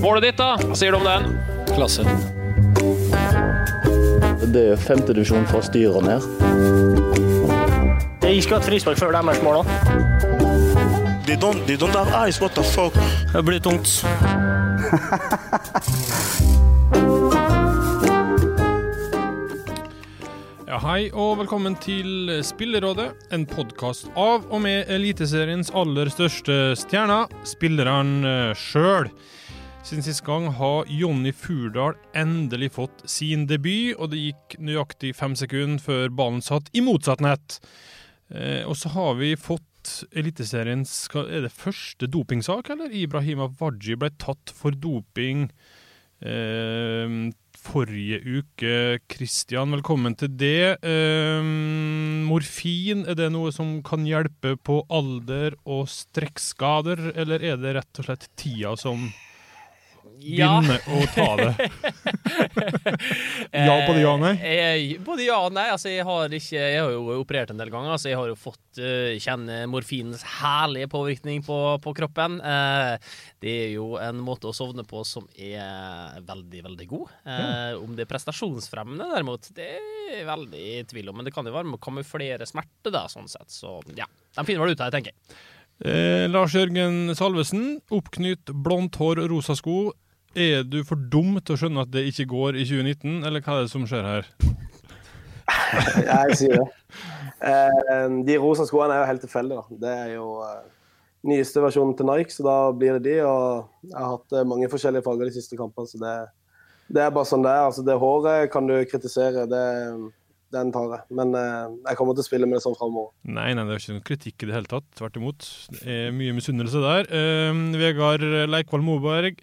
Målet ditt, da? Hva sier du om den? Klasse. Det er femtedivisjon fra styret ned. Jeg skal ha et frispark før deres mål. da. They don't they don't have eyes. What the fuck? Det blir tungt. Ja, hei og velkommen til Spillerådet, en podkast av og med Eliteseriens aller største stjerner, spillerne sjøl. Siden sist gang har Jonny Furdal endelig fått sin debut, og det gikk nøyaktig fem sekunder før ballen satt i motsatt nett. Eh, og så har vi fått Eliteseriens Er det første dopingsak, eller? Ibrahima Waji ble tatt for doping eh, forrige uke. Kristian, velkommen til det. Eh, morfin, er det noe som kan hjelpe på alder og strekkskader, eller er det rett og slett tida som Ja. å ta det? ja, både ja og nei? Eh, jeg- både ja og nei. Altså, jeg, har ikke, jeg har jo operert en del ganger, så jeg har jo fått uh, kjenne morfinens herlige påvirkning på, på kroppen. Uh, det er jo en måte å sovne på som er veldig, veldig god. Eh, Om det er prestasjonsfremmende, derimot, det er jeg veldig i tvil om. Men det kan jo være med å kamuflere smerte, da, sånn sett. Så ja, de finner vel ut av det, tenker jeg. Eh, Lars Jørgen Salvesen, oppknytt blondt hår rosa sko. Er du for dum til å skjønne at det ikke går i 2019, eller hva er det som skjer her? Jeg sier det. Eh, de rosa skoene er jo helt tilfeldige. Det er jo eh, nyeste versjonen til Nike, så da blir det de. Og jeg har hatt eh, mange forskjellige farger de siste kampene, så det, det er bare sånn det er. Altså, det håret kan du kritisere, det, den tar jeg. Men eh, jeg kommer til å spille med det sånn framover. Nei, nei, det er ikke noen kritikk i det hele tatt. Tvert imot. Det er mye misunnelse der. Eh, Vegard Leikvoll Moberg,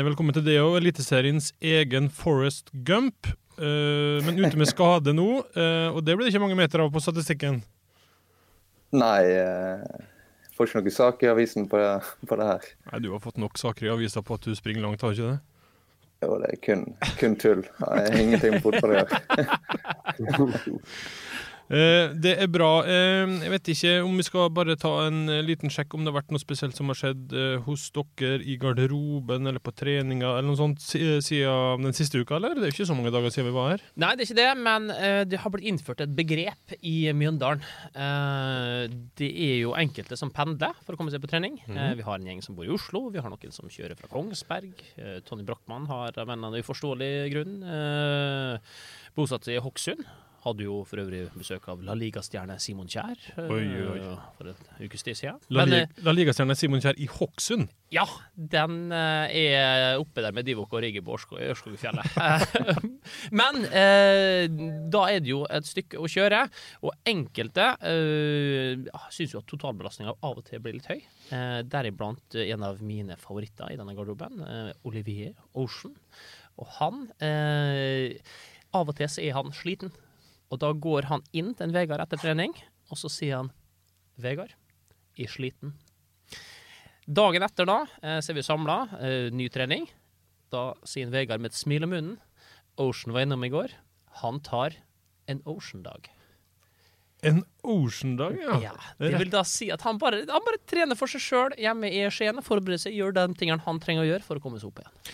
velkommen til det òg. Eliteseriens egen Forest Gump. Eh, men ute med skade nå, eh, og det blir det ikke mange meter av på statistikken. Nei, jeg får ikke noen sak i avisen på det, på det her. Nei, Du har fått nok saker i avisa på at du springer langt, har du ikke det? Jo, det er kun, kun tull. Det har ingenting med fotball å gjøre. Eh, det er bra. Eh, jeg vet ikke om vi skal bare ta en eh, liten sjekk om det har vært noe spesielt som har skjedd hos dere i garderoben eller på treninga eller noe sånt siden den siste uka, eller? Det er jo ikke så mange dager siden vi var her. Nei, det er ikke det, men det har blitt innført et begrep i Mjøndalen. Eh, det er jo enkelte som pendler for å komme seg på trening. Eh, vi har en gjeng som bor i Oslo, vi har noen som kjører fra Kongsberg. Tony Brochmann har av en eller annen uforståelig grunn bosatt seg i Hokksund. Hadde jo for øvrig besøk av La Liga-stjerne Simon Kjær eh, Oi, oi. for et ukes tid siden. La, Li- eh, La Liga-stjerne Simon Kjær i Hokksund. ja, den eh, er oppe der med Divok og Rigge på Ørskog- Ørskogfjellet. Men eh, da er det jo et stykke å kjøre, og enkelte uh, syns jo at totalbelastninga av og til blir litt høy. Eh, Deriblant en av mine favoritter i denne garderoben, eh, Olivier Ocean. Og han eh, Av og til så er han sliten, og da går han inn til en Vegard etter trening, og så sier han Vegard, jeg er sliten. Dagen etter da, eh, så er vi samla, eh, ny trening. Da sier Vegard med et smil om munnen Ocean var innom i går. Han tar en Ocean-dag. En Ocean-dag, ja. Ja, det vil da si at han bare, han bare trener for seg sjøl hjemme i Skien. Forbereder seg, gjør de tingene han trenger å gjøre for å komme seg opp igjen.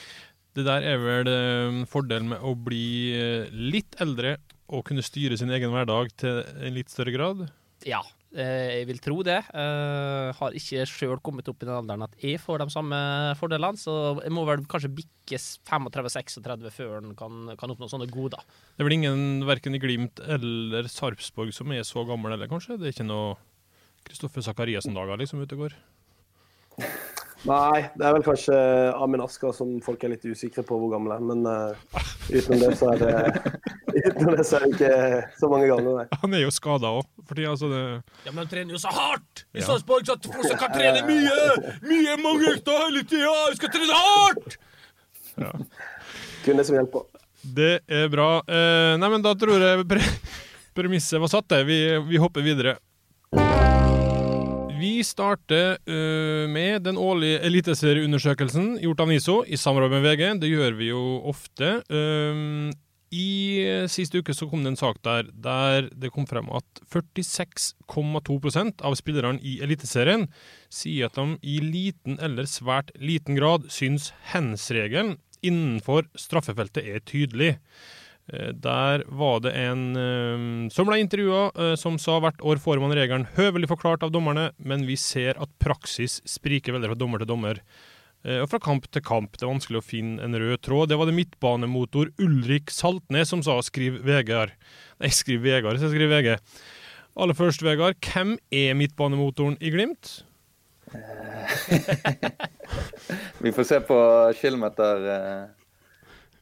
Det der er vel eh, fordelen med å bli eh, litt eldre og kunne styre sin egen hverdag til en litt større grad. Ja, eh, jeg vil tro det. Jeg har ikke sjøl kommet opp i den alderen at jeg får de samme fordelene, så jeg må vel kanskje bikke 35-36 før en kan, kan oppnå sånne goder. Det er vel ingen verken i Glimt eller Sarpsborg som er så gammel heller, kanskje? Det er ikke noe Kristoffer Sakariassen-dager liksom ute og går? Nei, det er vel kanskje Amin Asker som folk er litt usikre på hvor gammel er. Men uh, utenom det så er det Utenom er ikke så mange ganger, nei. Han er jo skada òg, fordi altså det Ja, men han trener jo så hardt! I Ja. Sarpsborg så at folk kan trene mye! Mye mange økter hele tida! Vi skal trene hardt! Kun det som hjelper. Det er bra. Eh, nei, men da tror jeg pre premisset var satt, det. Vi, vi hopper videre. Vi starter uh, med den årlige eliteserieundersøkelsen gjort av NISO i samarbeid med VG. Det gjør vi jo ofte. Um, I siste uke så kom det en sak der der det kom frem at 46,2% av spillerne i Eliteserien sier at de i liten eller svært liten grad syns hands-regelen innenfor straffefeltet er tydelig. Eh, Der var det en eh, som ble intervjua, eh, som sa hvert år får man regelen høvelig forklart av dommerne, men vi ser at praksis spriker veldig fra dommer til dommer. Eh, Og fra kamp til kamp. Det er vanskelig å finne en rød tråd. Det var det midtbanemotor Ulrik Saltnes som sa, skriv Vegard. Nei, skriv Vegard, så jeg skriver VG. Aller først, Vegard, hvem er midtbanemotoren i Glimt? Vi får se på kilometer, eh,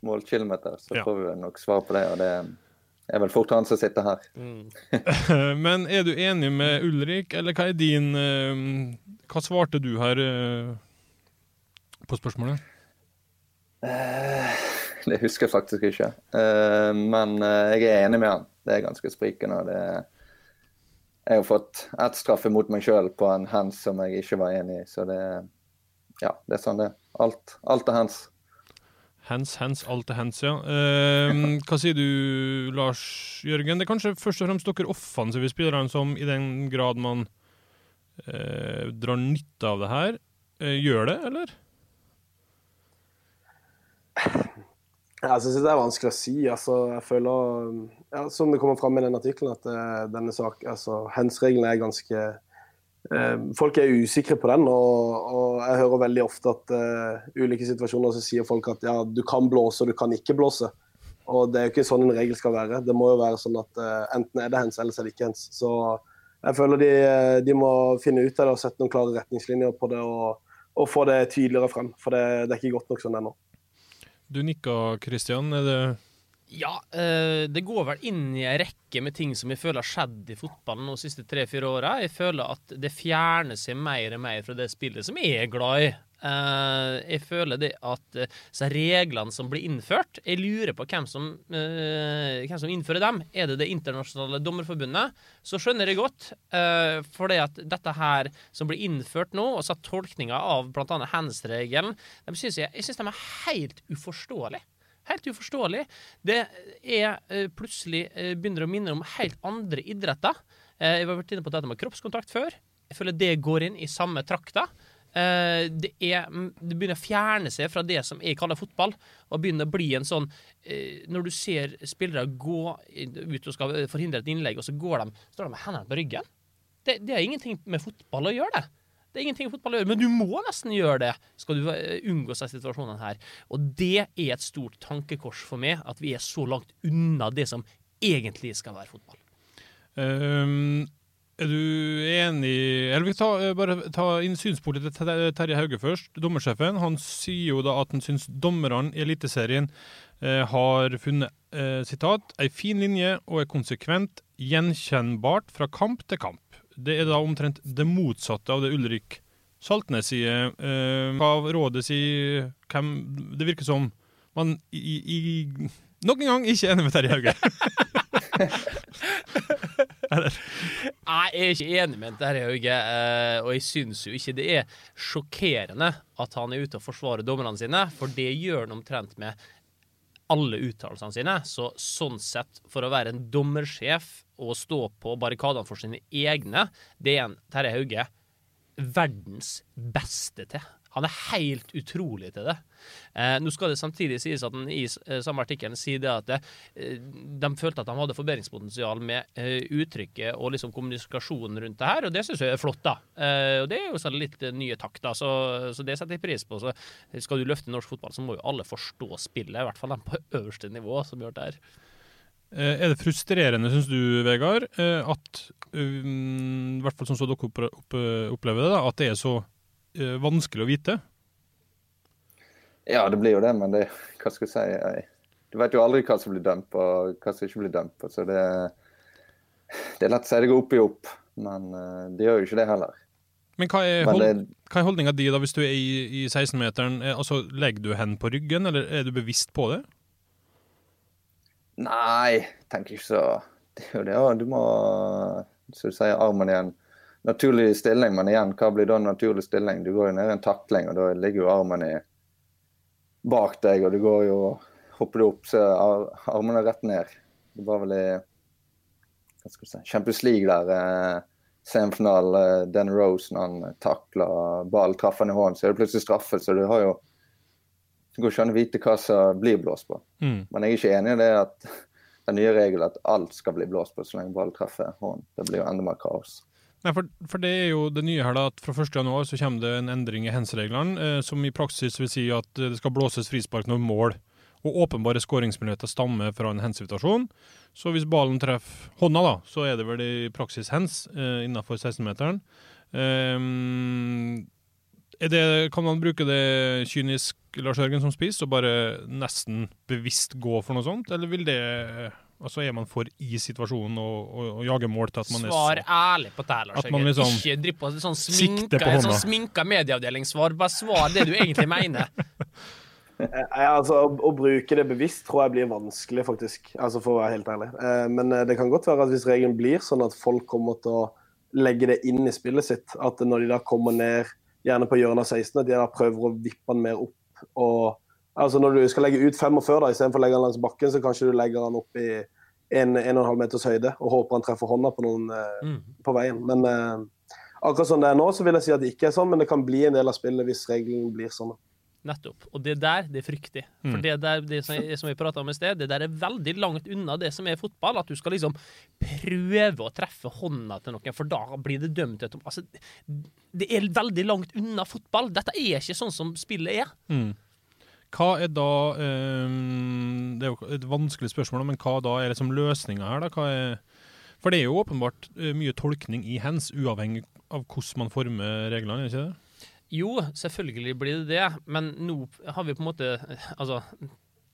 målkilometer, så Ja. får vi nok svar på det. Og det er vel fort han som sitter her. Men er du enig med Ulrik, eller hva er din eh, Hva svarte du her eh, på spørsmålet? Uh, Det husker jeg faktisk ikke. Uh, Men uh, jeg er enig med han. Det er ganske sprikende. og det Jeg har fått ett straff imot meg sjøl på en hands som jeg ikke var enig i. Så det Ja, det er sånn det. Alt, alt er hands. Hands, hands, alt er hands, ja. Eh, hva sier du, Lars Jørgen? Det er kanskje først og fremst dere offensive spillerne som, i den grad man eh, drar nytte av det her, eh, gjør det, eller? Altså, jeg synes det er vanskelig å si. Altså, jeg føler, ja, Som det kommer fram i den artikkelen, at eh, denne sak, altså, hens-regelen er ganske eh, Folk er usikre på den, og, og jeg hører veldig ofte at uh, ulike situasjoner så sier folk at ja, du kan blåse og du kan ikke blåse. Og Det er jo ikke sånn en regel skal være. Det må jo være sånn at uh, enten er det hens, eller så er det ikke hens. Så jeg føler de, de må finne ut av det og sette noen klare retningslinjer på det og, og få det tydeligere frem. For det, det er ikke godt nok sånn ennå. Du nikka, Christian. Er det Ja, eh, det går vel inn i ei rekke med ting som jeg føler har skjedd i fotballen de siste tre-fire åra. Jeg føler at det fjerner seg mer og mer fra det spillet som jeg er glad i. Eh, jeg føler det at uh, reglene som blir innført Jeg lurer på hvem som, uh, hvem som innfører dem. Er det Det internasjonale dommerforbundet? Så skjønner jeg godt. Uh, for det at dette her som blir innført nå, og så tolkninga av bl.a. hands-regelen, jeg, jeg synes de er helt uforståelige. Helt uforståelig. Det er plutselig begynner å minne om helt andre idretter. Jeg har vært inne på dette med kroppskontakt før. Jeg føler det går inn i samme trakta. Eh, det, er, mm, det begynner å fjerne seg fra det som jeg kaller fotball, og begynner å bli en sånn eh, Når du ser spillere gå ut og skal forhindre et innlegg, og så går de, står de med hendene på ryggen det, det er ingenting med fotball å gjøre, det. Det er ingenting med fotball å gjøre, men du må nesten gjøre det skal du eh, unngå seg situasjonene her. Og det er et stort tankekors for meg, at vi er så langt unna det som egentlig skal være fotball. Ehm, er du enig Eller vi ta, eh, bare ta inn synspunktet til Terje Hauge først. Dommersjefen han sier jo da at han syns dommerne i Eliteserien eh, har funnet eh, sitat, ei fin linje og er konsekvent gjenkjennbart fra kamp til kamp. Det er da omtrent det motsatte av det Ulrik Saltnes sier. Eh, hva rådet sier hvem Det virker som man i, i, nok en gang ikke er enig med Terje Hauge. Nei, jeg er ikke enig med dette, Hauge, eh, og jeg syns jo ikke det er sjokkerende at han er ute og forsvarer dommerne sine, for det gjør han omtrent med alle uttalelsene sine. Så sånn sett, for å være en dommersjef og stå på barrikadene for sine egne, det er en Terje Hauge verdens beste til. Han er helt utrolig til det. Eh, nå skal det samtidig sies at han i eh, samme artikkelen sier det at det, eh, de følte at de hadde forbedringspotensial med eh, uttrykket og liksom kommunikasjonen rundt det her, og det syns jeg er flott, da. Og det er jo så litt nye takter, så, så det setter jeg pris på. Så skal du løfte norsk fotball, så må jo alle forstå spillet, i hvert fall de på øverste nivå som gjør det her. Er det frustrerende, syns du, Vegard, at i hvert fall sånn som dere opp, opp, opplever det, da, at det er så vanskelig å vite? Ja, det blir jo det, men det, hva skal jeg si, jeg, du vet jo aldri hva som blir dømt og hva som ikke blir dømt. Så det, det er lett å si det går opp i opp, men uh, det gjør jo ikke det heller. Men hva er, Men hold, det- hva er holdninga di da hvis du er i, i 16-meteren? Eh, Altså, Legger du hendene på ryggen, eller er du bevisst på det? Nei, tenker ikke så. Det er jo det, og du må, som du sier, armen i en naturlig stilling. Men igjen, hva blir da naturlig stilling? Du går jo ned i en takling, og da ligger jo armen i bak deg, og du går jo Hopper du opp, så er armene rett ned. Det var vel i hva skal si, Champions League der, eh, semifinalen, eh, Dan Rose, når han takla ballen, traff han i hånden, så er det plutselig straffe. Så du har jo Det går ikke an å vite hva som blir blåst på. Mm. Men jeg er ikke enig i det at den nye regelen at alt skal bli blåst på så lenge ballen treffer hånden. Det blir jo enda mer kaos. Nei, for, for det er jo det nye her da, at fra 1. januar så kommer det en endring i hands-reglene, eh, som i praksis vil si at eh, det skal blåses frispark når mål og åpenbare skåringsmuligheter stammer fra en hands-situasjon. Så hvis ballen treffer hånda, da, så er det vel i praksis hands eh, innenfor 16-meteren. Um, er kan man bruke det kynisk, Lars Jørgen, som spiss, og bare nesten bevisst gå for noe sånt, eller vil det Altså Er man for i situasjonen og, og, og jager mål til at man er Svar ærlig på det, Lars At liksom Ikke driv på sånn sminka, på sånn sminka medieavdelingssvar. Bare svar det du egentlig mener. Eh, altså, å, å bruke det bevisst tror jeg blir vanskelig, faktisk. Altså, For å være helt ærlig. Eh, men eh, det kan godt være at hvis regelen blir sånn at folk kommer til å legge det inn i spillet sitt, at når de da kommer ned, gjerne på hjørnet av 16, at de da prøver å vippe den mer opp. og altså Når du skal legge ut 45 da, istedenfor å legge den langs bakken, så kanskje du legger den opp i en, en og en halv meters høyde og håper han treffer hånda på noen mm. på veien. Men eh, akkurat som det er nå, så vil jeg si at det ikke er sånn, men det kan bli en del av spillet hvis regelen blir sånn. Nettopp. Og det der, det er fryktig. For Mm. det der, det som, som vi prata om i sted, det der er veldig langt unna det som er fotball. At du skal liksom prøve å treffe hånda til noen, for da blir det dømt til altså, Det er veldig langt unna fotball. Dette er ikke sånn som spillet er. Mm. Hva er da um, Det er jo et vanskelig spørsmål, men hva da er liksom løsninga her? da? Er, for det er jo åpenbart eh, mye tolkning i hands, uavhengig av hvordan man former reglene, ikke det? Jo, selvfølgelig blir det det, men nå har vi på en måte Altså,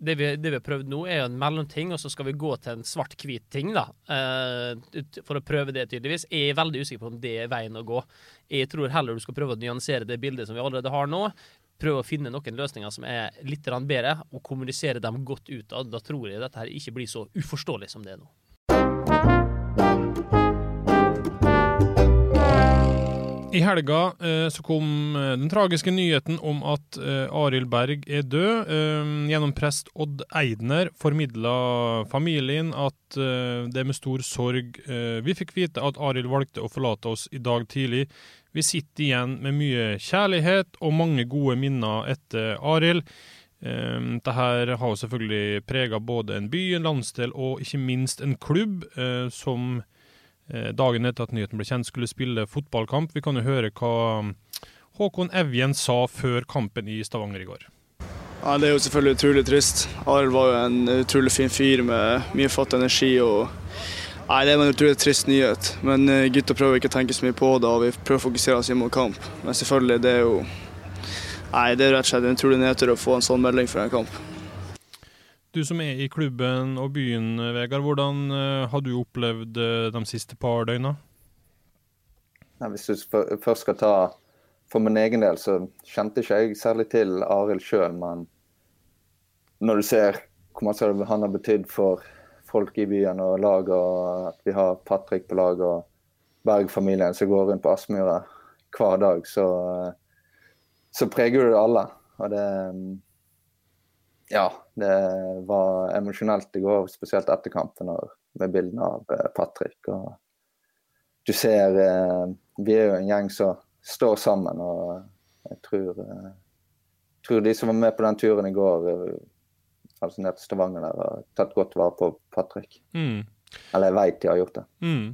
det vi, det vi har prøvd nå, er en mellomting, og så skal vi gå til en svart-hvit ting, da. eh, for å prøve det, tydeligvis. Jeg er veldig usikker på om det er veien å gå. Jeg tror heller du skal prøve å nyansere det bildet som vi allerede har nå. Prøve å finne noen løsninger som er litt bedre, og kommunisere dem godt utad. Da tror jeg dette her ikke blir så uforståelig som det er nå. I helga eh, så kom eh, den tragiske nyheten om at eh, Arild Berg er død. Eh, gjennom prest Odd Eidner formidla familien at eh, det er med stor sorg eh, vi fikk vite at Arild valgte å forlate oss i dag tidlig. Vi sitter igjen med mye kjærlighet og mange gode minner etter Arild. Eh, Dette har jo selvfølgelig prega både en by, en landsdel og ikke minst en klubb eh, som eh, dagen etter at nyheten ble kjent, skulle spille fotballkamp. Vi kan jo høre hva Håkon Evjen sa før kampen i Stavanger i går. Ja, Det er jo selvfølgelig utrolig trist. Arild var jo en utrolig fin fyr med mye fatt energi. og Nei, Det var en utrolig trist nyhet. Men eh, gutta prøver ikke å tenke så mye på det, og vi prøver å fokusere oss inn mot kamp. Men selvfølgelig, det er jo Nei, det er rett og slett en utrolig nedtur å få en sånn melding fra en kamp. Du som er i klubben og byen, Vegard, hvordan eh, har du opplevd eh, de siste par døgna? Nei, hvis du først skal ta for min egen del, så kjente ikke jeg særlig til Arild sjøl, men når du ser hvor mye han har betydd for folk i byen og laget, og at vi har Patrick på lag og Berg-familien som går rundt på Aspmyra hver dag, så, så preger det alle. Og det Ja, det var emosjonelt i går, spesielt etter kampen med bildene av eh, Patrick. og du ser eh, Vi er jo en gjeng som står sammen, og jeg tror, eh, tror de som var med på den turen i går, ned til Stavanger der, har tatt godt vare på Patrick. Mm. Eller jeg veit de har gjort det. Mm.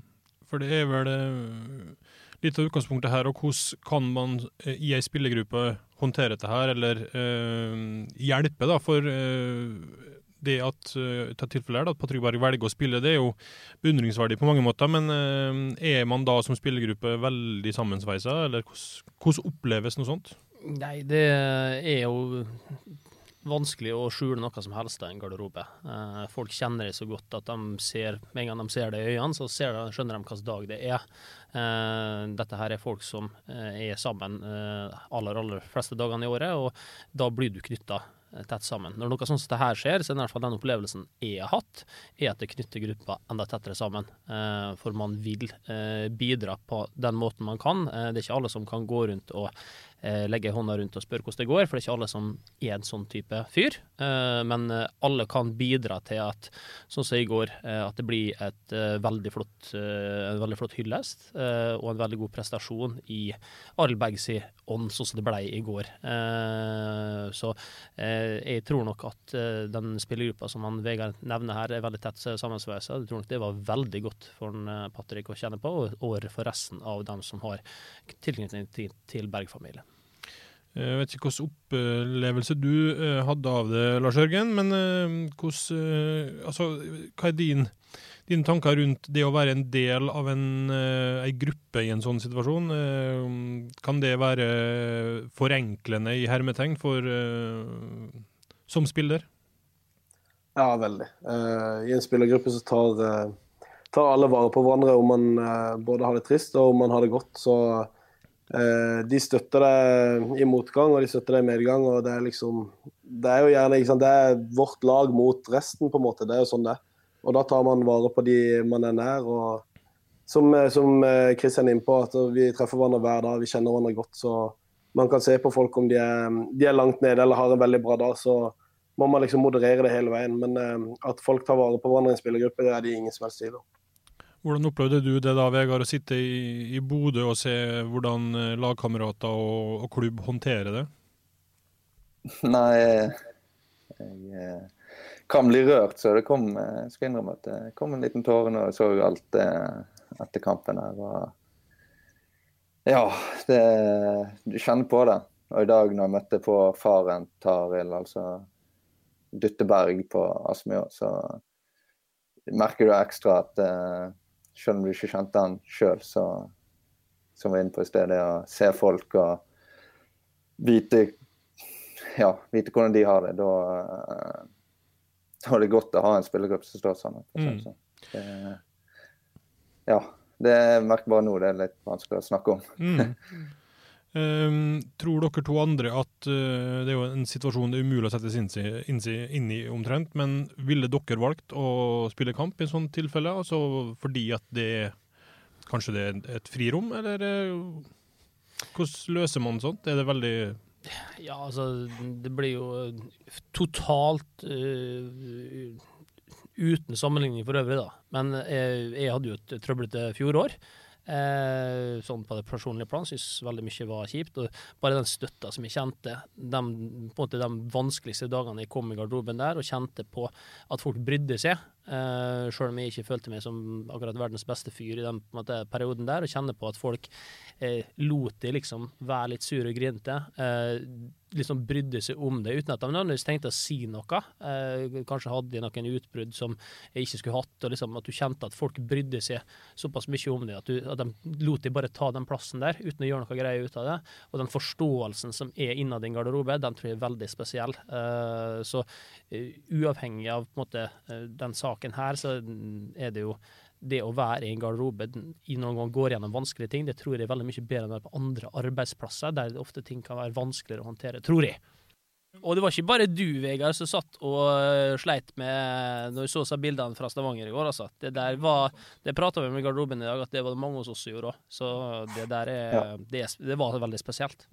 For det er vel eh, litt av utgangspunktet her, og hvordan kan man eh, i ei spillergruppe håndtere dette her, eller øh, hjelpe, da, for øh, det at uh, tilfellet at Patrick Berg velger å spille, det er jo beundringsverdig på mange måter, men er man da som spillergruppe veldig sammensveisa, eller hvordan, hvordan oppleves noe sånt? Nei, det er jo vanskelig å skjule noe som helst av en garderobe. Eh, folk kjenner det så godt at med en gang de ser det i øynene, så de, skjønner de hvilken dag det er. Eh, dette her er folk som eh, er sammen aller, aller fleste dagene i året, og da blir du knytta tett sammen. Når noe sånt som dette skjer, så er det i hvert fall den opplevelsen jeg har hatt, er at det knytter gruppa enda tettere sammen. For man vil bidra på den måten man kan. Det er ikke alle som kan gå rundt og eh, legge hånda rundt og spørre hvordan det går, for det er ikke alle som er en sånn type fyr. Eh, men alle kan bidra til at, sånn som i går, at det blir et veldig flott, en veldig flott hyllest og en veldig god prestasjon i Arild Bergs ånd, sånn som det ble i går. så Eh, jeg tror nok at eh, den spillergruppa som han Vegard nevner her, er veldig tett sammensveisa. Jeg tror nok det var veldig godt for eh, Patrick å kjenne på, og for resten av dem som har tilknytning til Berg-familien. Jeg vet ikke hvilken opplevelse du hadde av det, Lars Jørgen, men hvordan, altså, hva er din dine tanker rundt det å være en del av en, en gruppe i en sånn situasjon. Kan det være forenklende i hermetegn for, som spiller? Ja, veldig. I en spillergruppe så tar, tar, alle vare på hverandre om man både har det trist og om man har det godt. Så de støtter deg i motgang og de støtter deg i medgang. og Det er liksom, det er jo gjerne sant, det er vårt lag mot resten, på en måte. Det er jo sånn det. Og da tar man vare på de man er nær. og Som, eh, som Kristian eh, er inne på, at vi treffer hverandre hver dag, vi kjenner hverandre godt. Så man kan se på folk om de er, de er langt nede eller har en veldig bra dag. så må man liksom moderere det hele veien. Men at folk tar vare på hverandre i en spillergruppe, det er det ingen som helst tvil om. Hvordan opplevde du det da, Vegard, å sitte i, i Bodø og se hvordan lagkamerater og, og, klubb håndterer det? Nei, jeg, kan bli rørt, så det kom, jeg eh, skal innrømme at det kom en liten tåre når jeg så alt det etter kampen. her. Og ja, det, du kjenner på det. Og i dag når jeg møtte på faren Taril, altså Dytteberg på Aspmyr, så merker du ekstra at eh, selv om du ikke kjente han sjøl, så som var inne på i sted, det å se folk og vite, ja, vite hvordan de har det, da da er det godt å ha en spillergruppe som står sammen. Mm. Sånn. Det, ja. Det merker bare nå det er litt vanskelig å snakke om. Mm. Um, tror dere to andre at uh, det er jo en situasjon det er umulig å sette seg inn, inn, i omtrent, men ville dere valgt å spille kamp i et sånt tilfelle? Altså fordi at det kanskje det er et frirom, eller uh, hvordan løser man sånt? Er det veldig ja, altså Det blir jo totalt uh, uten sammenligning for øvrig, da. Men jeg, jeg hadde jo et trøblete fjorår. Eh, sånn på det personlige plan syns veldig mye var kjipt. Og bare den støtta som jeg kjente de, måte de vanskeligste dagene jeg kom i garderoben der, og kjente på at folk brydde seg, eh, sjøl om jeg ikke følte meg som akkurat verdens beste fyr i den måte, perioden der, og kjenne på at folk eh, lot de liksom være litt sure og grinete. Eh, liksom brydde seg om det, uten at de nødvendigvis tenkte å si noe. Eh, kanskje hadde de noen utbrudd som jeg ikke skulle hatt, og liksom at du kjente at folk brydde seg såpass mye om det, at, du, at de lot deg bare ta den plassen der, uten å gjøre noe greie ut av det. Og den forståelsen som er innad i en garderobe, den tror jeg er veldig spesiell. Eh, så uh, uavhengig av på en måte, uh, den saken her, så er det jo det å være i en garderobe i noen gang går gjennom vanskelige ting, det tror jeg er veldig mye bedre enn det på andre arbeidsplasser, der det ofte ting kan være vanskeligere å håndtere, tror jeg. Og det var ikke bare du, Vegard, som satt og uh, sleit med når vi så seg bildene fra Stavanger i går. Altså. Det der var, det prata vi om i garderoben i dag, at det var det mange hos oss som gjorde òg. Så det der er, ja. det, det, var veldig spesielt.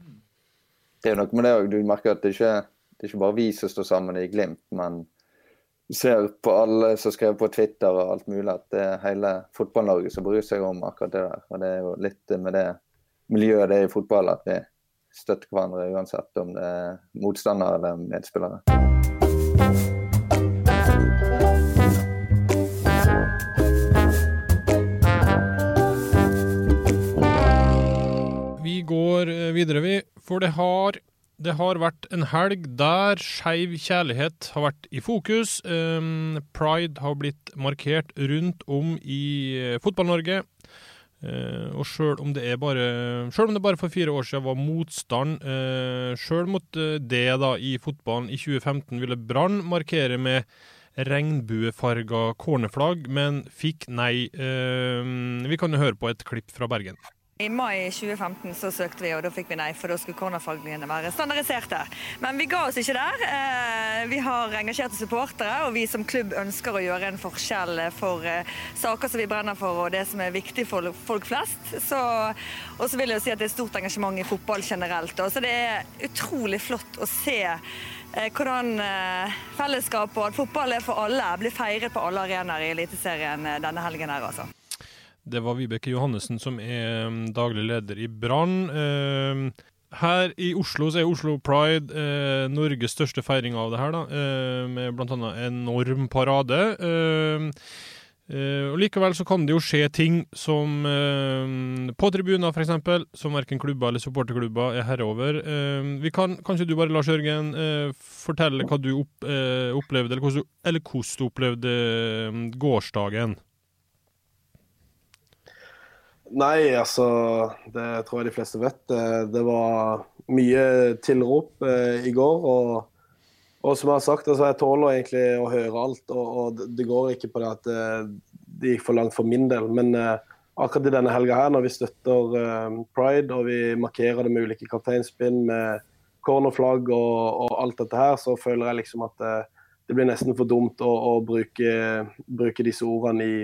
Det er jo noe med det òg. Du merker at det ikke, det er ikke bare vi som står sammen i Glimt, men ser på alle som skrev på Twitter og alt mulig, at det er hele fotball-Norge som bryr seg om akkurat det der. Og det er jo litt med det miljøet det er i fotball, at vi støtter hverandre uansett om det er motstandere eller medspillere. Vi går videre, vi. For det har det har vært en helg der skeiv kjærlighet har vært i fokus. Um, Pride har blitt markert rundt om i uh, Fotball-Norge. Eh, og sjøl om, selv om det bare for fire år siden var motstand, eh, sjøl mot eh, det da i fotballen i 2015, ville Brann markere med regnbuefarga cornerflagg, men fikk nei. Eh, vi kan jo høre på et klipp fra Bergen. I mai 2015 så søkte vi, og da fikk vi nei, for da skulle cornerflaggene være standardiserte. Men vi ga oss ikke der. Eh, Vi har engasjerte supportere, og vi som klubb ønsker å gjøre en forskjell for eh, saker som vi brenner for, og det som er viktig for folk flest. Og så vil jeg jo si at det er stort engasjement i fotball generelt. Så det er utrolig flott å se eh, hvordan fellesskapet fellesskap og at fotball er for alle, blir feiret på alle arenaer i Eliteserien denne helgen her, altså. Det var Vibeke Johannessen som er mm, daglig leder i Brann. Eh, her i Oslo så er Oslo Pride eh, Norges største feiring av det her, da, eh, med bl.a. enorm parade. Eh, eh, og Likevel så kan det jo skje ting som på tribuner, f.eks., som verken klubber eller supporterklubber er herre over. Vi kan, Kanskje du bare, Lars Jørgen, fortelle hva du opp, opplevde, eller hvordan, du, eller hvordan du opplevde gårsdagen? Nei, altså Det tror jeg de fleste vet. Det var mye tilrop eh, i går. Og, og som jeg har sagt, altså jeg tåler egentlig å høre alt. Og, og det- går ikke på det at eh, det gikk for langt for min del. Men eh, akkurat i denne helga her, når vi støtter eh, pride og vi markerer det med ulike kapteinspinn, med cornerflagg og, og alt dette her, så føler jeg liksom at eh, det blir nesten for dumt å, å bruke, bruke disse ordene i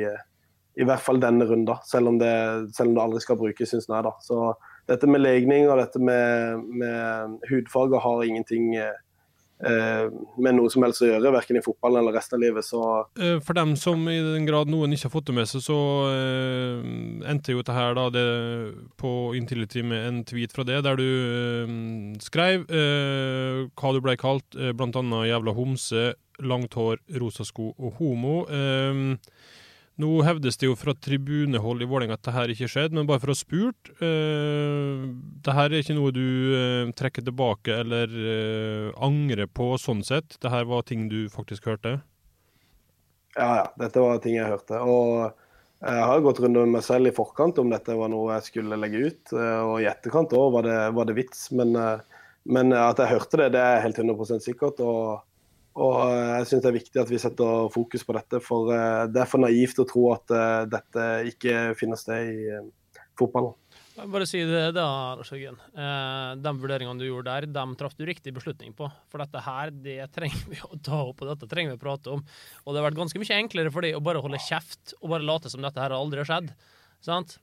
i hvert fall denne runden, selv om det, selv om det aldri skal brukes, syns jeg. da. Så dette med legning og dette med, med hudfarger har ingenting eh, med noe som helst å gjøre, verken i fotballen eller resten av livet. Så Eh, For dem som i den grad noen ikke har fått det med seg, så eh, endte jo dette her da det på Intility med en tweet fra det, der du eh, skrev eh, hva du ble kalt, eh, annet jævla homse, langt hår, rosa sko og homo. Eh, nå hevdes det jo fra tribunehold i Vålerenga at det her ikke skjedde, men bare for å ha spurt eh, Det her er ikke noe du eh, trekker tilbake eller eh, angrer på sånn sett? Det her var ting du faktisk hørte? ja, ja, dette var ting jeg hørte. Og jeg har gått rundt med meg selv i forkant om dette var noe jeg skulle legge ut. eh, Og i etterkant òg var, var det vits. Men, eh, men at jeg hørte det, det er helt 100 sikkert. Og, og eh, jeg syns det er viktig at vi setter fokus på dette. For eh, det er for naivt å tro at eh, dette ikke finner sted i fotballen. Bare si det da, Lars de vurderingene du gjorde der, dem traff du riktig beslutning på. For dette her, det trenger vi å ta opp, og dette trenger vi å prate om. Og det har vært ganske mye enklere for deg å bare holde kjeft og bare late som dette her aldri har skjedd. Sant?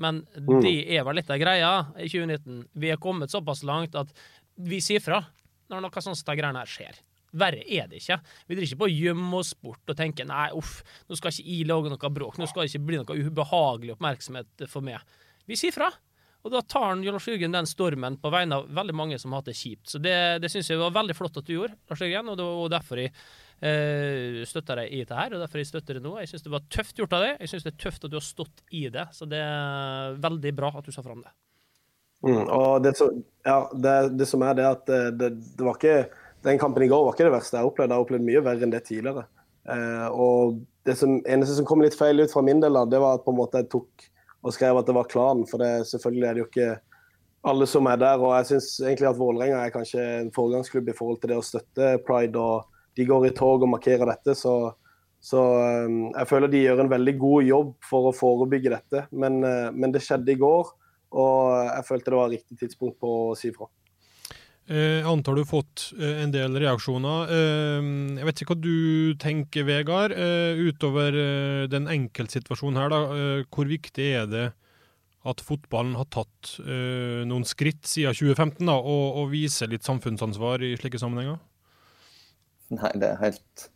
Men Mm. det er vel litt av greia i 2019. Vi er kommet såpass langt at vi sier fra når noe sånt greiene her skjer. Verre er det ikke. Vi driver ikke på å gjemme oss bort og tenke nei, uff, nå skal ikke jeg lage noe bråk, nå skal det ikke bli noe ubehagelig oppmerksomhet for meg. Vi sier fra. Og da tar han Lars Jørgen den stormen på vegne av veldig mange som har hatt det kjipt. Så det, det syns jeg var veldig flott at du gjorde, Lars Jørgen, og det var derfor jeg eh, støtter deg i dette her, og derfor jeg støtter det nå. Jeg syns det var tøft gjort av deg. Jeg syns det er tøft at du har stått i det, så det er veldig bra at du sa fram det. Mm, og det, som- ja, det, det som er det at det, det, det var ikke Den kampen i går var ikke det verste jeg har opplevd. Jeg har opplevd mye verre enn det tidligere. Eh, og det som, eneste som kom litt feil ut fra min del, det var at på en måte jeg tok og skrev at det var klanen. For det, selvfølgelig er det jo ikke alle som er der. Og jeg syns egentlig at Vålerenga er kanskje en foregangsklubb i forhold til det å støtte pride. og De går i tog og markerer dette. Så, så um, jeg føler de gjør en veldig god jobb for å forebygge dette. Men, uh, men det skjedde i går, og jeg følte det var riktig tidspunkt på å si fra. Eh, Jeg antar du har fått eh, en del reaksjoner. Eh, Jeg vet ikke hva du tenker, Vegard, eh, utover eh, den enkeltsituasjonen her. da. Eh, Hvor viktig er det at fotballen har tatt eh, noen skritt siden 2015 da, og, og viser litt samfunnsansvar i slike sammenhenger? Nei, det er helt,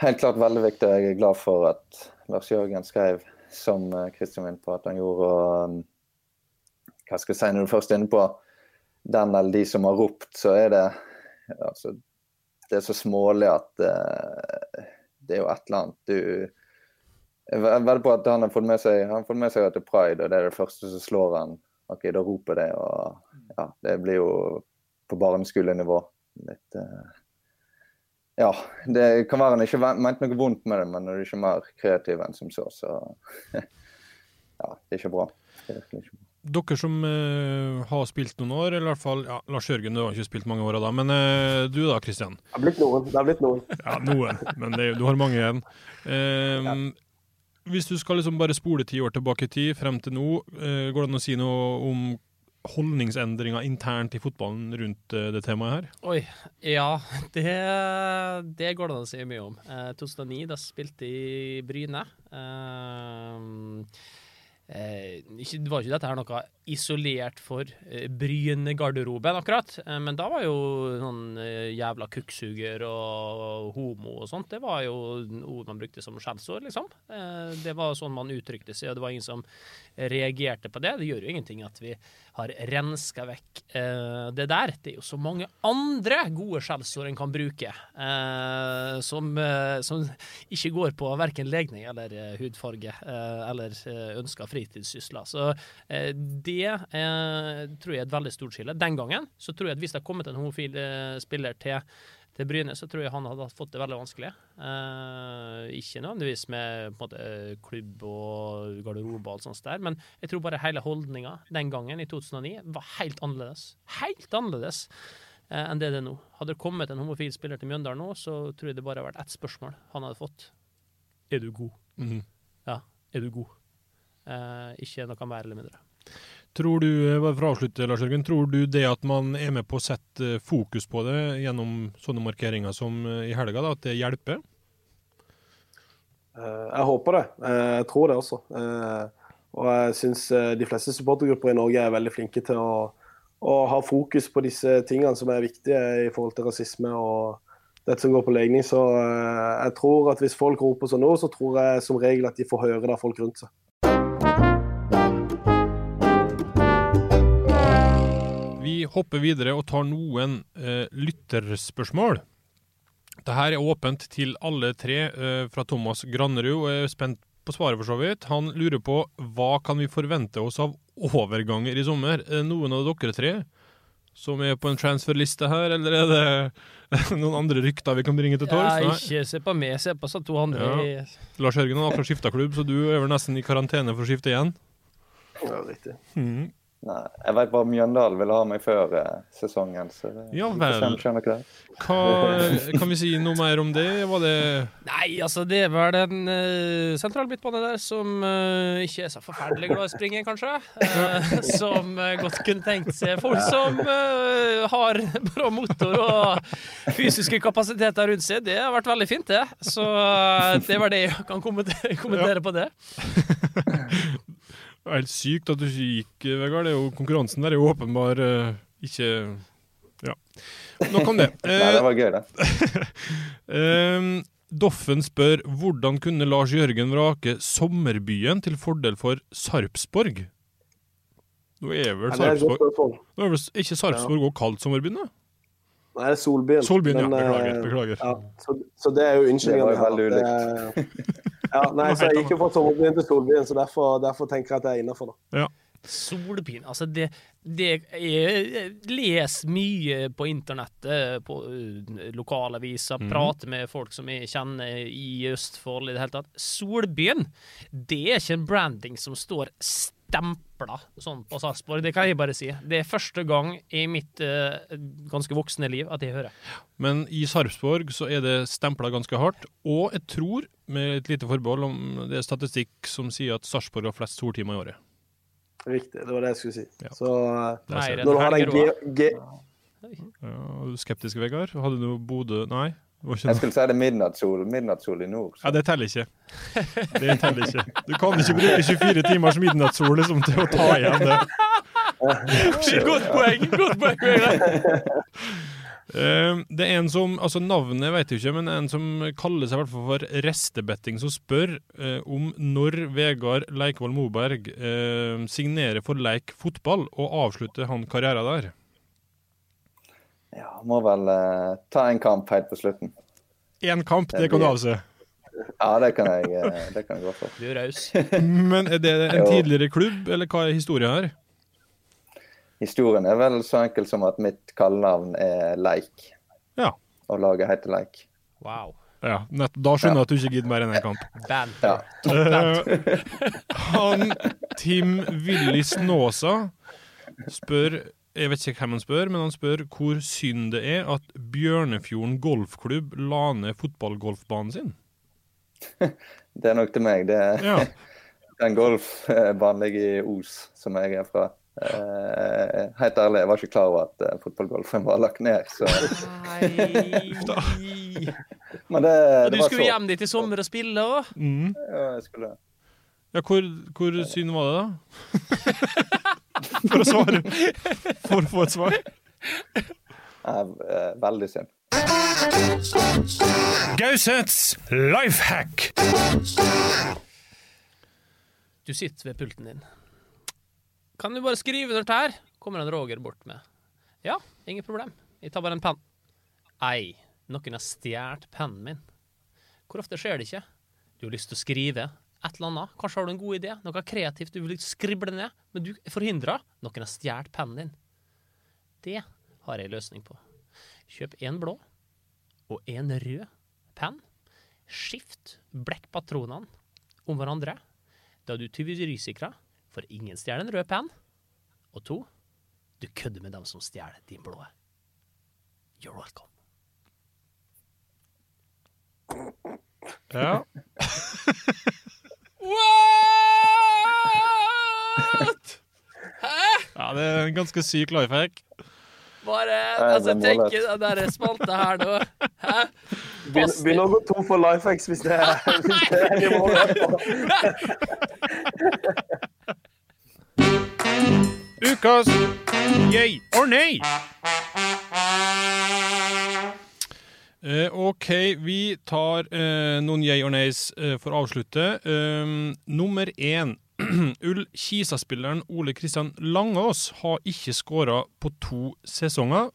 helt klart veldig viktig. Jeg er glad for at Lars Jørgen skrev som Kristian var inne på at han gjorde. og um, Hva skal jeg si, når du først er inne på den eller de som har ropt, så er det altså, Det er så smålig at uh, det er jo et eller annet du Jeg vedder på at han har fått med seg han har fått med seg at det er pride, og det er det første som slår han. OK, da roper det, og ja, det blir jo på barneskolenivå. Litt uh, ja, det kan være han ikke mente noe vondt med det, men når du ikke er mer kreativ enn som så, så Ja. det er ikke bra. Det er virkelig ikke bra. Dere som uh, har spilt noen år, eller i hvert fall ja, Lars Jørgen, du har ikke spilt mange år da, men uh, du da, Kristian? Det har blitt noen. Det har blitt noen. Ja, noen, men det, du har mange igjen. Eh, Hvis du skal liksom bare spole ti år tilbake i tid, frem til nå, uh, går det an å si noe om holdningsendringer internt i fotballen rundt det temaet her? Oi. Ja, det, det går det an å si mye om. Eh, 2009, da spilte jeg i Bryne. Ikke, det var ikke dette her noe isolert for eh, Bryne-garderoben, akkurat. Eh, men da var jo sånn eh, jævla kukksuger og homo og sånt, det var jo ord man brukte som skjellsord, liksom. Eh, det var sånn man uttrykte seg, og det var ingen som reagerte på det. Det gjør jo ingenting at vi har renska vekk eh, det der. Det er jo så mange andre gode skjellsord en kan bruke, eh, som, eh, som ikke går på verken legning eller eh, hudfarge eh, eller uh, ønska fritidssysler. Så eh, det tror jeg er et veldig stort skille. Den gangen så tror jeg at hvis det hadde kommet en homofil spiller til til Bryne, så tror jeg han hadde fått det veldig vanskelig. Eh, ikke nødvendigvis med måte, klubb og garderobe og alt sånt der, men jeg tror bare hele holdninga den gangen, i 2009, var helt annerledes. Helt annerledes eh, enn det det er nå. Hadde det kommet en homofil spiller til Mjøndalen nå, så tror jeg det bare hadde vært ett spørsmål han hadde fått. Er du god? Mhm. Ja, er du god? Eh, ikke noe mer eller mindre. Tror du, eh, for å avslutte, Lars Jørgen, tror du det at man er med på å sette eh, fokus på det gjennom sånne markeringer som eh, i helga, da, at det hjelper? Jeg håper det. Jeg tror det også. Og jeg syns de fleste supportergrupper i Norge er veldig flinke til å, å ha fokus på disse tingene som er viktige i forhold til rasisme og dette som går på legning. Så jeg tror at hvis folk roper sånn nå, så tror jeg som regel at de får høre det av folk rundt seg. Hopper videre og tar noen eh, lytterspørsmål. Dette er åpent til alle tre eh, fra Thomas Grannerud, og jeg er spent på svaret for så vidt. Han lurer på hva kan vi forvente oss av overganger i sommer? Er det noen av dere tre som er på en transferliste her, eller er det noen andre rykter vi kan bringe til torgs? Ja, ikke se på meg, se på oss to andre. Ja. Lars Jørgen har akkurat skifta klubb, så du er vel nesten i karantene for å skifte igjen? Ja, riktig. Mhm. Nei, jeg vet bare Mjøndalen ville ha meg før eh, sesongen, så det, Ja vel. skjønner hva det. Hva, kan vi si noe mer om det? Var det Nei, altså det er vel en uh, sentral midtbane der som uh, ikke er så forferdelig glad i springen kanskje. Uh, som eh, godt kunne tenkt seg folk som eh, har bra motor og fysiske kapasiteter rundt seg. Det har vært veldig fint, det. Så eh, det var det jeg kan kommentere, kommentere på det. Det er helt sykt at du ikke gikk, Vegard. Det er jo, konkurransen der er jo åpenbar eh, ikke Ja. Nok om det. Nei, det var gøy, det. Eh, Doffen spør hvordan kunne Lars Jørgen vrake sommerbyen til fordel for Sarpsborg? Nå er vel Ja, Sarpsborg. Nå er vel ikke Sarpsborg også kalt sommerbyen, da? Nei, det er Solbyen. Solbyen, ja. Men, eh, Beklager, beklager. Ja, så, så det er jo unnskyldninga. Det var jo veldig Det- Ja, nei, så jeg gikk jo fra sommerbyen til Solbyen, så derfor, derfor tenker jeg at jeg er innafor. Ja. Solbyen Altså, det, det Jeg leser mye på internettet, på uh, lokalaviser, mm. prater med folk som jeg kjenner i Østfold i det hele tatt. Solbyen, det er ikke en branding som står stempla sånn på Sarpsborg, det kan jeg bare si. Det er første gang i mitt uh, ganske voksne liv at jeg hører. Men i Sarpsborg så er det stempla ganske hardt. Og jeg tror, med et lite forbehold, om det er statistikk som sier at Sarpsborg har flest soltimer i året. Riktig, det var det jeg skulle si. Ja. Så Nei, når du har den G... G Ja, skeptisk, Vegard? Hadde du Bodø Nei? Jeg skulle si det er midnattssol, midnattssol i nord. Ja, det teller ikke. Det teller ikke. Du kan ikke bruke 24 timers midnattssol liksom, til å ta igjen det. Godt poeng! Godt poeng! Eh, det er en som, altså Navnet vet jeg ikke, men en som kaller seg i hvert fall for Restebetting, som spør uh, om når Vegard Leikvoll Moberg uh, signerer for Leik fotball og avslutter han karrieren der. Ja, må vel uh, ta en kamp helt på slutten. Én kamp, det kan du avse. Ja, det kan jeg, eh, det kan jeg gå for. Du er raus. Men er det en tidligere klubb, eller hva er historien her? Historien er vel så enkel som at mitt kallenavn er Leik. Ja. Og laget heter Leik. Wow. Ja, nett, Da skjønner jeg at du ikke gidder mer enn én kamp. Ja. Han Tim Willy Snåsa spør Jeg vet ikke hvem han spør, men han spør hvor synd det er at Bjørnefjorden golfklubb la ned fotballgolfbanen sin. Det er nok til meg. Det er Ja. en golfbanen ligger i Os, som jeg er fra. Eh, helt ærlig, jeg var ikke klar over at uh, fotballgolfen var lagt ned. Så. Men det, Og du skulle så. hjem dit i sommer og spille òg? Mm. Ja, jeg skulle det. Ja, hvor, hvor synd var det, da? For å svare. For å få et svar. Eh, veldig synd. Gausets life hack. Du sitter ved pulten din. Kan du bare skrive under her? Kommer han Roger bort med. Ja, ingen problem. Jeg tar bare en penn. Ei, noen har stjålet pennen min. Hvor ofte skjer det ikke? Du har lyst til å skrive et eller annet. Kanskje har du en god idé, noe kreativt du vil skrible ned, men du er forhindra. Noen har stjålet pennen din. Det har jeg løsning på. Kjøp én blå og én rød penn. Skift blekkpatronene om hverandre. Da er du tyverisikra, for ingen stjeler en rød penn. Og to, du kødder med dem som stjeler din blå. You're welcome. Ja. What?! Hæ?! ja, det er en ganske syk life hack. Bare altså, tenk den der spalta her nå. Hæ? Begynner å gå tom for life hacks hvis det er, hvis det er nivået på. Ukas yay or nay. Eh, OK, vi tar eh, noen yay or nays eh, for å avslutte. Um, nummer én. Ull Kisa-spilleren Ole Kristian Langås har ikke skåra på to sesonger.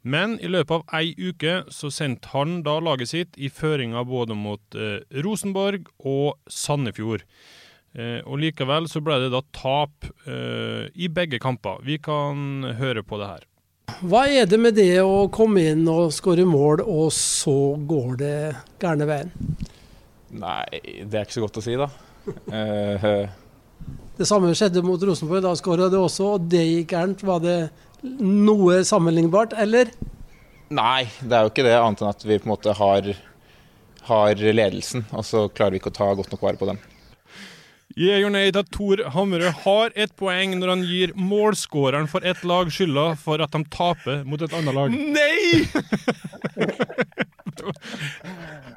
Men i løpet av ei uke så sendte han da laget sitt i føringa både mot eh, Rosenborg og Sandefjord. Eh, og likevel så ble det da tap eh, i begge kamper. Vi kan høre på det her. Hva er det med det å komme inn og skåre mål, og så går det gærne veien? Nei, det er ikke så godt å si, da. Eh, Det samme skjedde mot Rosenborg, da skåra det også, og det gikk gærent. Var det noe sammenlignbart, eller? nei, det er jo ikke det, annet enn at vi på en måte har, har ledelsen, og så klarer vi ikke å ta godt nok vare på dem. Jeg gjør nei til at Tor Hammerød har ett poeng når han gir målskåreren for ett lag skylda for at de taper mot et annet lag. Nei!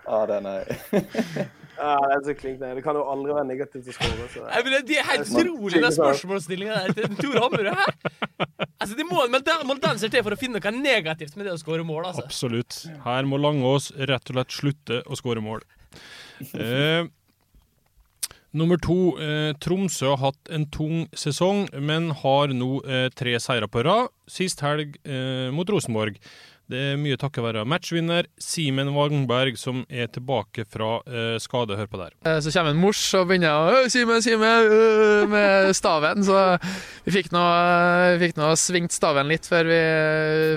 Ja, den er Ja, det er så klink nei. Det kan jo aldri være negativt å skåre. så det- men det er helt rolig utrolig, den spørsmålsstillinga der til Tor Hammerød her. Altså, det må må dan- må danse til for å finne noe negativt med det å skåre mål, altså. Absolutt. Her må Langås rett og slett slutte å skåre mål. Eh, nummer to. Eh, Tromsø har hatt en tung sesong, men har nå eh, tre seire på rad. Sist helg eh, mot Rosenborg. Det er mye takket være matchvinner Simen Wangberg, som er tilbake fra uh, skade. Hør på der. Eh, Så kommer en mors og begynner å «Øh, Simen, Simen, øh», med staven. Så vi fikk nå, vi fikk nå svingt staven litt før vi,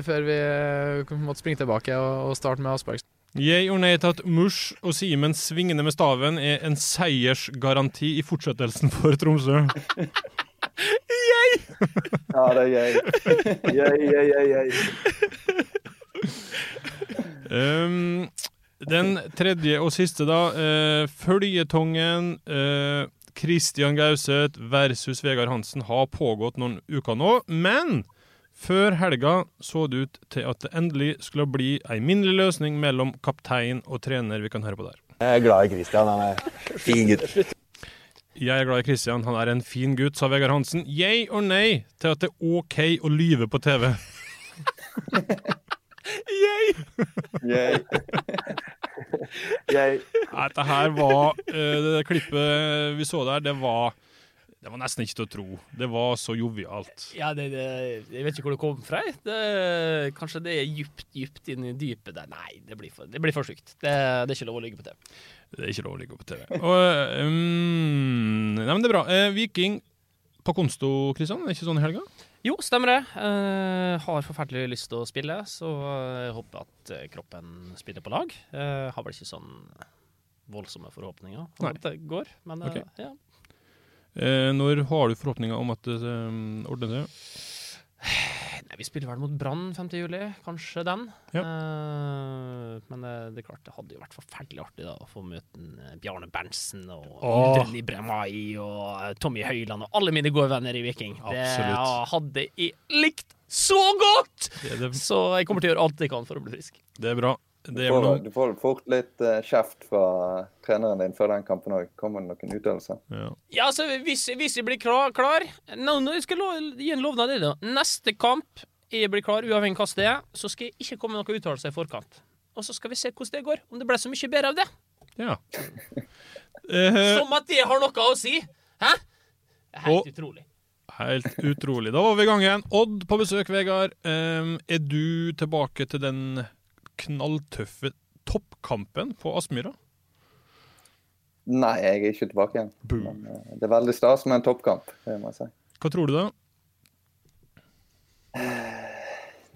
før vi eh, måtte springe tilbake og, og starte med Aspark. Jeg og nei til at Mush og Simen svingende med staven er en seiersgaranti i fortsettelsen for Tromsø. Ja, det er gøy. Yay, yay, yay, yay. Um, den tredje og siste, da. Uh, føljetongen uh, Christian Gauseth versus Vegard Hansen har pågått noen uker nå. Men før helga så det ut til at det endelig skulle bli ei minnelig løsning mellom kaptein og trener. Vi kan høre på der. Jeg er glad i Christian. Han er fin gutt. Jeg er glad i Christian, han er en fin gutt, sa Vegard Hansen. Yay og nei til at det er OK å lyve på TV. Yay! Yay. Yay. Dette her var eh, Det klippet vi så der, det var Det var nesten ikke til å tro. Det var så jovialt. Ja, det, det, jeg vet ikke hvor det kom fra. Det, kanskje det er djupt, djupt inn i dypet der. Nei, det blir for, det blir for sykt. Det, det er ikke lov å ligge på TV. Det er ikke lov å ligge på TV. Og, um, nei, men det er bra. Eh, Viking på Konsto, Kristian? Er det ikke sånn i helga? Jo, stemmer det. Uh, har forferdelig lyst til å spille, så jeg håper at eh, kroppen spiller på lag. Uh, har vel ikke sånn voldsomme forhåpninger om Nei. at det går, men eh, Ok. ja. Eh, når har du forhåpninger om at det ordner seg? Nei, vi spiller vel mot Brann 5. juli, kanskje den. Ja. Uh, men det, det er klart, det hadde jo vært forferdelig artig da, å få møte eh, Bjarne Berntsen og Ildrid Ibrahimai og eh, Tommy Høiland og alle mine gode venner i Viking. Det Absolutt. ja, hadde jeg likt så godt! Det det- Så jeg kommer til å gjøre alt jeg kan for å bli frisk. Det er bra. Det Du er får, du får fort litt uh, kjeft fra treneren din før den kampen òg. Kommer det noen uttalelser? Ja, altså, hvis, hvis jeg blir klar, klar nå, nå, Jeg skal lo- gi en lovnad i det. da. Neste kamp jeg blir klar, uavhengig av hva det er, så skal jeg ikke komme med noen uttalelser i forkant. Og så skal vi se hvordan det går. Om det ble så mye bedre av det. Ja. Eh, Som at det har noe å si! Hæ? Det er helt Og- utrolig. Helt utrolig. Da var vi i gang igjen. Odd på besøk, Vegard. Um, er du tilbake til den knalltøffe toppkampen på Aspmyra? Nei, jeg er ikke tilbake igjen. Men, eh, det er veldig stas med en toppkamp, det må jeg si. Hva tror du, da?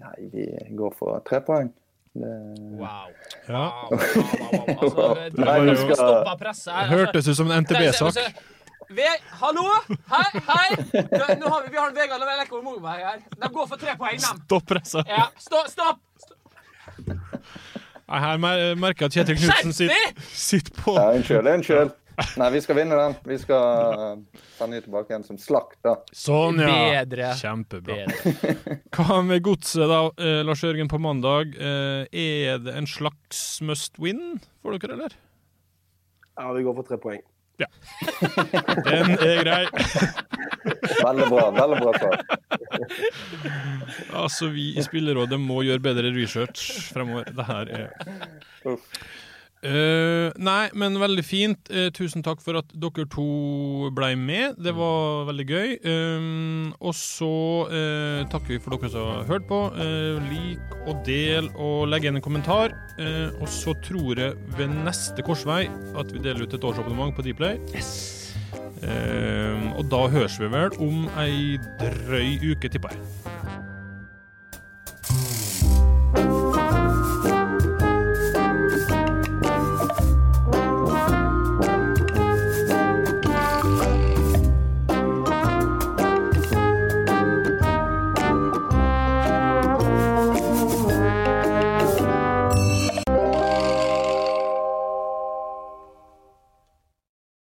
Nei, vi går for tre poeng. Det... Wow. Ja. Altså, Nei, det var jo skal- stoppa presset her. Det hørtes ut som en NTB-sak. Hallo? Hei, hei! Nå, nå har vi, vi har en Vegard Lekko Moberg her. De går for tre poeng, de. Stopp presset. Ja, stopp! stopp. Nei, Her mer- merker at Kjetil Knutsen sitter, sitter på Ja, unnskyld, unnskyld. Nei, vi skal vinne den. Vi skal ta sende de tilbake igjen som slakt, da. Sånn, ja. Bedre. Kjempebra. Hva med godset, da, eh, Lars Jørgen, på mandag? Eh, er det en slags must win for dere, eller? Ja, vi går for tre poeng. Den er grei. Veldig bra. Veldig bra svar. Altså, vi i Spillerådet må gjøre bedre research fremover. Det her er Eh, nei, men veldig fint. Uh, tusen takk for at dere to ble med. Det var veldig gøy. Um, og så uh, takker vi for dere som har hørt på. Lik og del og legg igjen en kommentar. Og så tror jeg ved neste korsvei at vi deler ut et årsabonnement på Dplay. Yes. og da høres vi vel om ei drøy uke, tipper jeg.